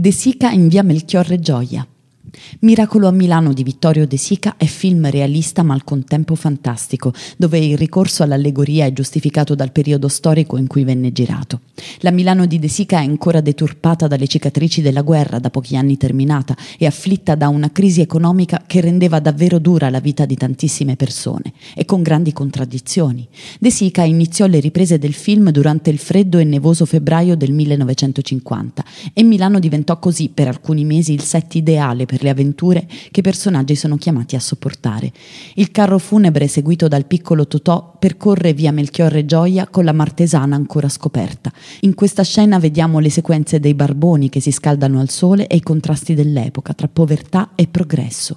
De Sica in via Melchiorre Gioia. Miracolo a Milano di Vittorio De Sica è film realista ma al contempo fantastico, dove il ricorso all'allegoria è giustificato dal periodo storico in cui venne girato. La Milano di De Sica è ancora deturpata dalle cicatrici della guerra, da pochi anni terminata, e afflitta da una crisi economica che rendeva davvero dura la vita di tantissime persone, e con grandi contraddizioni. De Sica iniziò le riprese del film durante il freddo e nevoso febbraio del 1950 e Milano diventò così per alcuni mesi il set ideale per le avventure che i personaggi sono chiamati a sopportare. Il carro funebre seguito dal piccolo Totò percorre via Melchiorre Gioia con la martesana ancora scoperta. In questa scena vediamo le sequenze dei barboni che si scaldano al sole e i contrasti dell'epoca tra povertà e progresso.